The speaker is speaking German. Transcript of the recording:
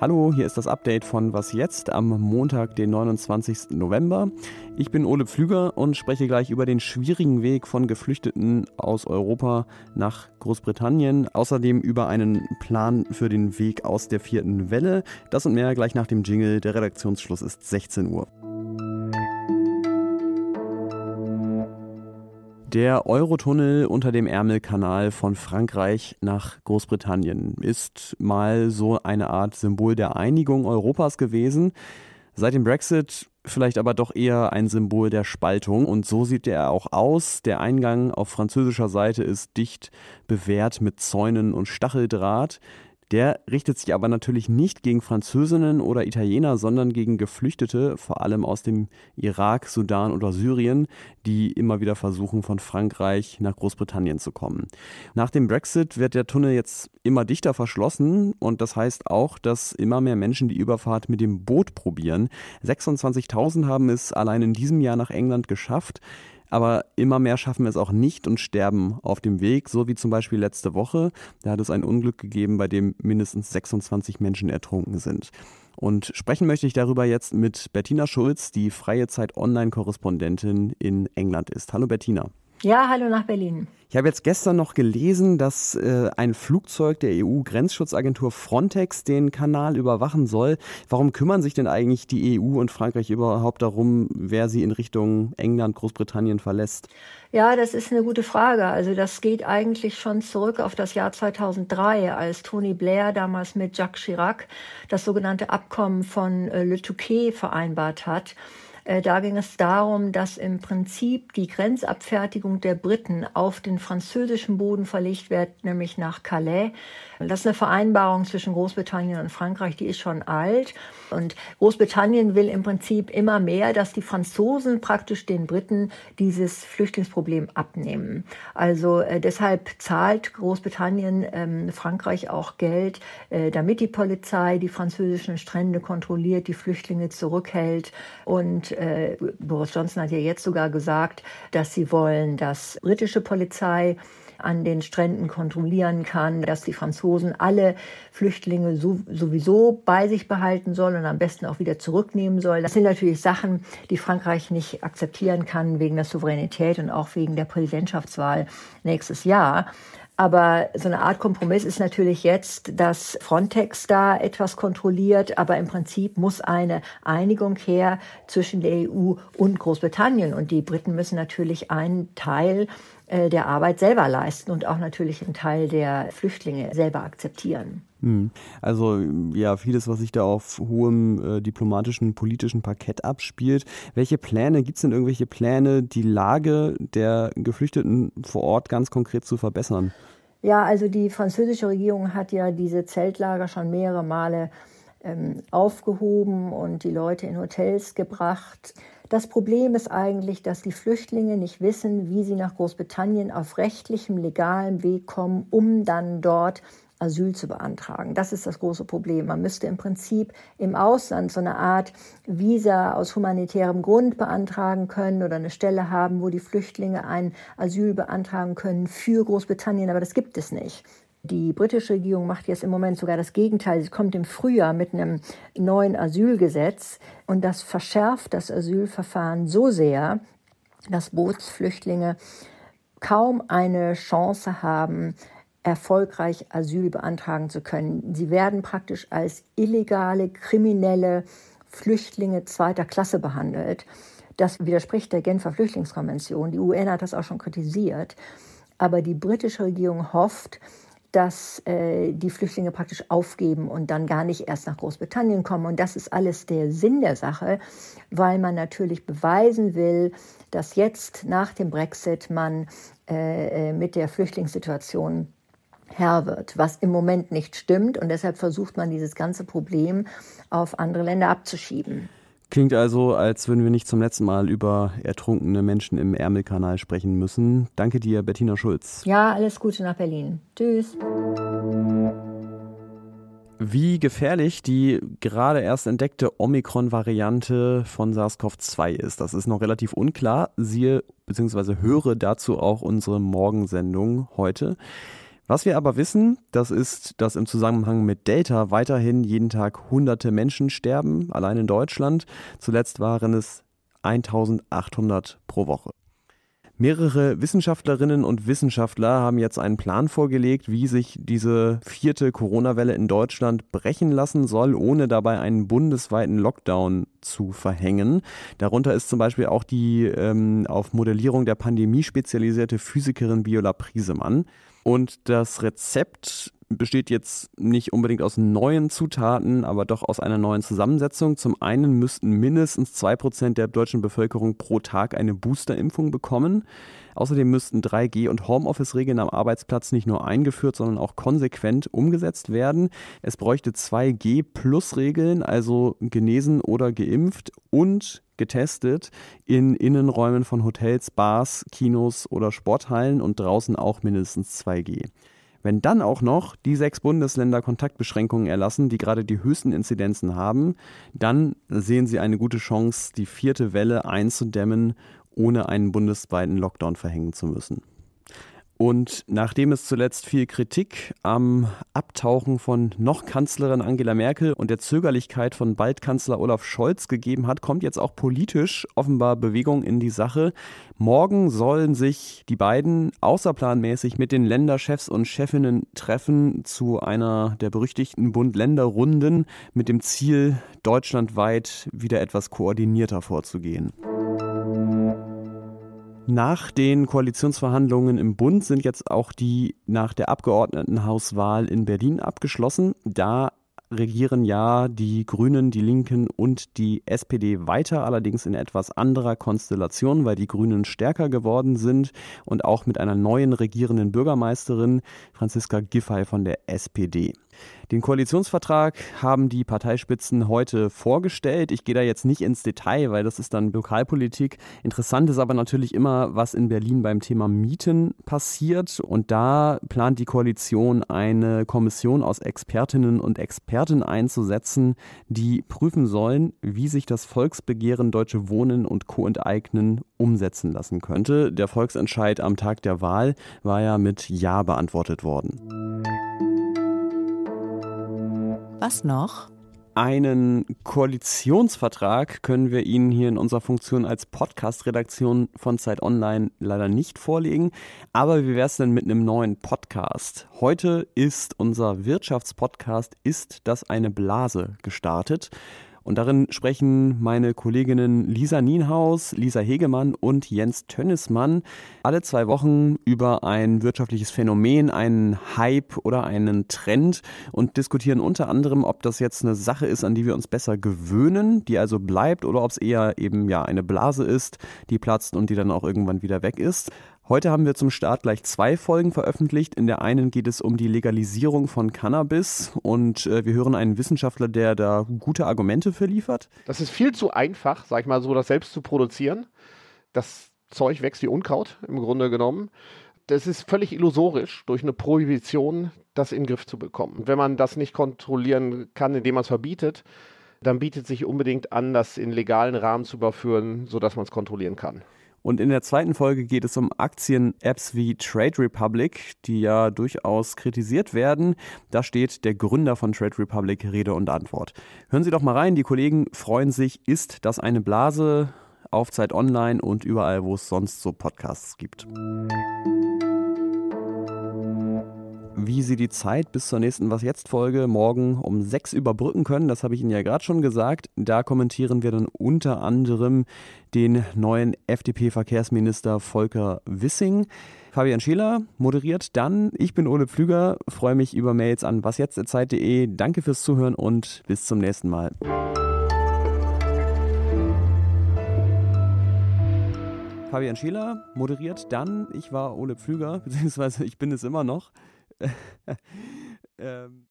Hallo, hier ist das Update von Was jetzt am Montag, den 29. November. Ich bin Ole Pflüger und spreche gleich über den schwierigen Weg von Geflüchteten aus Europa nach Großbritannien. Außerdem über einen Plan für den Weg aus der vierten Welle. Das und mehr gleich nach dem Jingle. Der Redaktionsschluss ist 16 Uhr. Der Eurotunnel unter dem Ärmelkanal von Frankreich nach Großbritannien ist mal so eine Art Symbol der Einigung Europas gewesen. Seit dem Brexit vielleicht aber doch eher ein Symbol der Spaltung und so sieht er auch aus. Der Eingang auf französischer Seite ist dicht bewehrt mit Zäunen und Stacheldraht. Der richtet sich aber natürlich nicht gegen Französinnen oder Italiener, sondern gegen Geflüchtete, vor allem aus dem Irak, Sudan oder Syrien, die immer wieder versuchen, von Frankreich nach Großbritannien zu kommen. Nach dem Brexit wird der Tunnel jetzt immer dichter verschlossen und das heißt auch, dass immer mehr Menschen die Überfahrt mit dem Boot probieren. 26.000 haben es allein in diesem Jahr nach England geschafft. Aber immer mehr schaffen es auch nicht und sterben auf dem Weg, so wie zum Beispiel letzte Woche. Da hat es ein Unglück gegeben, bei dem mindestens 26 Menschen ertrunken sind. Und sprechen möchte ich darüber jetzt mit Bettina Schulz, die Freie Zeit Online-Korrespondentin in England ist. Hallo Bettina. Ja, hallo nach Berlin. Ich habe jetzt gestern noch gelesen, dass äh, ein Flugzeug der EU-Grenzschutzagentur Frontex den Kanal überwachen soll. Warum kümmern sich denn eigentlich die EU und Frankreich überhaupt darum, wer sie in Richtung England, Großbritannien verlässt? Ja, das ist eine gute Frage. Also das geht eigentlich schon zurück auf das Jahr 2003, als Tony Blair damals mit Jacques Chirac das sogenannte Abkommen von äh, Le Touquet vereinbart hat. Äh, da ging es darum, dass im Prinzip die Grenzabfertigung der Briten auf den französischen Boden verlegt wird, nämlich nach Calais. Das ist eine Vereinbarung zwischen Großbritannien und Frankreich, die ist schon alt. Und Großbritannien will im Prinzip immer mehr, dass die Franzosen praktisch den Briten dieses Flüchtlingsproblem abnehmen. Also äh, deshalb zahlt Großbritannien ähm, Frankreich auch Geld, äh, damit die Polizei die französischen Strände kontrolliert, die Flüchtlinge zurückhält. Und äh, Boris Johnson hat ja jetzt sogar gesagt, dass sie wollen, dass britische Polizei an den Stränden kontrollieren kann, dass die Franzosen alle Flüchtlinge so, sowieso bei sich behalten sollen und am besten auch wieder zurücknehmen sollen. Das sind natürlich Sachen, die Frankreich nicht akzeptieren kann wegen der Souveränität und auch wegen der Präsidentschaftswahl nächstes Jahr. Aber so eine Art Kompromiss ist natürlich jetzt, dass Frontex da etwas kontrolliert, aber im Prinzip muss eine Einigung her zwischen der EU und Großbritannien. Und die Briten müssen natürlich einen Teil äh, der Arbeit selber leisten und auch natürlich einen Teil der Flüchtlinge selber akzeptieren. Hm. Also ja, vieles, was sich da auf hohem äh, diplomatischen, politischen Parkett abspielt. Welche Pläne, gibt es denn irgendwelche Pläne, die Lage der Geflüchteten vor Ort ganz konkret zu verbessern? Ja, also die französische Regierung hat ja diese Zeltlager schon mehrere Male ähm, aufgehoben und die Leute in Hotels gebracht. Das Problem ist eigentlich, dass die Flüchtlinge nicht wissen, wie sie nach Großbritannien auf rechtlichem, legalem Weg kommen, um dann dort Asyl zu beantragen. Das ist das große Problem. Man müsste im Prinzip im Ausland so eine Art Visa aus humanitärem Grund beantragen können oder eine Stelle haben, wo die Flüchtlinge ein Asyl beantragen können für Großbritannien, aber das gibt es nicht. Die britische Regierung macht jetzt im Moment sogar das Gegenteil. Sie kommt im Frühjahr mit einem neuen Asylgesetz und das verschärft das Asylverfahren so sehr, dass Bootsflüchtlinge kaum eine Chance haben, erfolgreich Asyl beantragen zu können. Sie werden praktisch als illegale, kriminelle Flüchtlinge zweiter Klasse behandelt. Das widerspricht der Genfer Flüchtlingskonvention. Die UN hat das auch schon kritisiert. Aber die britische Regierung hofft, dass äh, die Flüchtlinge praktisch aufgeben und dann gar nicht erst nach Großbritannien kommen. Und das ist alles der Sinn der Sache, weil man natürlich beweisen will, dass jetzt nach dem Brexit man äh, äh mit der Flüchtlingssituation Herr wird, was im Moment nicht stimmt. Und deshalb versucht man dieses ganze Problem auf andere Länder abzuschieben. Klingt also, als würden wir nicht zum letzten Mal über ertrunkene Menschen im Ärmelkanal sprechen müssen. Danke dir, Bettina Schulz. Ja, alles Gute nach Berlin. Tschüss. wie gefährlich die gerade erst entdeckte Omikron-Variante von SARS-CoV-2 ist. Das ist noch relativ unklar. Siehe bzw. höre dazu auch unsere Morgensendung heute. Was wir aber wissen, das ist, dass im Zusammenhang mit Delta weiterhin jeden Tag hunderte Menschen sterben, allein in Deutschland. Zuletzt waren es 1800 pro Woche. Mehrere Wissenschaftlerinnen und Wissenschaftler haben jetzt einen Plan vorgelegt, wie sich diese vierte Corona-Welle in Deutschland brechen lassen soll, ohne dabei einen bundesweiten Lockdown zu verhängen. Darunter ist zum Beispiel auch die ähm, auf Modellierung der Pandemie spezialisierte Physikerin Viola Priesemann. Und das Rezept besteht jetzt nicht unbedingt aus neuen Zutaten, aber doch aus einer neuen Zusammensetzung. Zum einen müssten mindestens zwei Prozent der deutschen Bevölkerung pro Tag eine Boosterimpfung bekommen. Außerdem müssten 3G- und Homeoffice-Regeln am Arbeitsplatz nicht nur eingeführt, sondern auch konsequent umgesetzt werden. Es bräuchte 2G-Plus-Regeln, also genesen oder geimpft und getestet in Innenräumen von Hotels, Bars, Kinos oder Sporthallen und draußen auch mindestens 2G. Wenn dann auch noch die sechs Bundesländer Kontaktbeschränkungen erlassen, die gerade die höchsten Inzidenzen haben, dann sehen Sie eine gute Chance, die vierte Welle einzudämmen, ohne einen bundesweiten Lockdown verhängen zu müssen. Und nachdem es zuletzt viel Kritik am Abtauchen von noch Kanzlerin Angela Merkel und der Zögerlichkeit von bald Kanzler Olaf Scholz gegeben hat, kommt jetzt auch politisch offenbar Bewegung in die Sache. Morgen sollen sich die beiden außerplanmäßig mit den Länderchefs und Chefinnen treffen zu einer der berüchtigten Bund-Länder-Runden mit dem Ziel, deutschlandweit wieder etwas koordinierter vorzugehen. Nach den Koalitionsverhandlungen im Bund sind jetzt auch die nach der Abgeordnetenhauswahl in Berlin abgeschlossen. Da regieren ja die Grünen, die Linken und die SPD weiter, allerdings in etwas anderer Konstellation, weil die Grünen stärker geworden sind und auch mit einer neuen regierenden Bürgermeisterin, Franziska Giffey von der SPD. Den Koalitionsvertrag haben die Parteispitzen heute vorgestellt. Ich gehe da jetzt nicht ins Detail, weil das ist dann Lokalpolitik. Interessant ist aber natürlich immer, was in Berlin beim Thema Mieten passiert. Und da plant die Koalition eine Kommission aus Expertinnen und Experten einzusetzen, die prüfen sollen, wie sich das Volksbegehren Deutsche Wohnen und Co-enteignen umsetzen lassen könnte. Der Volksentscheid am Tag der Wahl war ja mit Ja beantwortet worden. Was noch? Einen Koalitionsvertrag können wir Ihnen hier in unserer Funktion als Podcast-Redaktion von Zeit Online leider nicht vorlegen. Aber wie wäre es denn mit einem neuen Podcast? Heute ist unser Wirtschaftspodcast Ist das eine Blase gestartet. Und darin sprechen meine Kolleginnen Lisa Nienhaus, Lisa Hegemann und Jens Tönnesmann alle zwei Wochen über ein wirtschaftliches Phänomen, einen Hype oder einen Trend und diskutieren unter anderem, ob das jetzt eine Sache ist, an die wir uns besser gewöhnen, die also bleibt, oder ob es eher eben ja eine Blase ist, die platzt und die dann auch irgendwann wieder weg ist. Heute haben wir zum Start gleich zwei Folgen veröffentlicht. In der einen geht es um die Legalisierung von Cannabis und äh, wir hören einen Wissenschaftler, der da gute Argumente für liefert. Das ist viel zu einfach, sag ich mal so, das selbst zu produzieren. Das Zeug wächst wie Unkraut im Grunde genommen. Das ist völlig illusorisch, durch eine Prohibition das in den Griff zu bekommen. Wenn man das nicht kontrollieren kann, indem man es verbietet, dann bietet sich unbedingt an, das in legalen Rahmen zu überführen, sodass man es kontrollieren kann. Und in der zweiten Folge geht es um Aktien-Apps wie Trade Republic, die ja durchaus kritisiert werden. Da steht der Gründer von Trade Republic Rede und Antwort. Hören Sie doch mal rein, die Kollegen freuen sich. Ist das eine Blase? Auf Zeit Online und überall, wo es sonst so Podcasts gibt wie Sie die Zeit bis zur nächsten Was jetzt Folge morgen um sechs überbrücken können. Das habe ich Ihnen ja gerade schon gesagt. Da kommentieren wir dann unter anderem den neuen FDP-Verkehrsminister Volker Wissing. Fabian Scheler moderiert dann. Ich bin Ole Pflüger, freue mich über Mails an wasjetzt.zeit.de. Danke fürs Zuhören und bis zum nächsten Mal. Fabian Scheler moderiert dann. Ich war Ole Pflüger, beziehungsweise ich bin es immer noch. ähm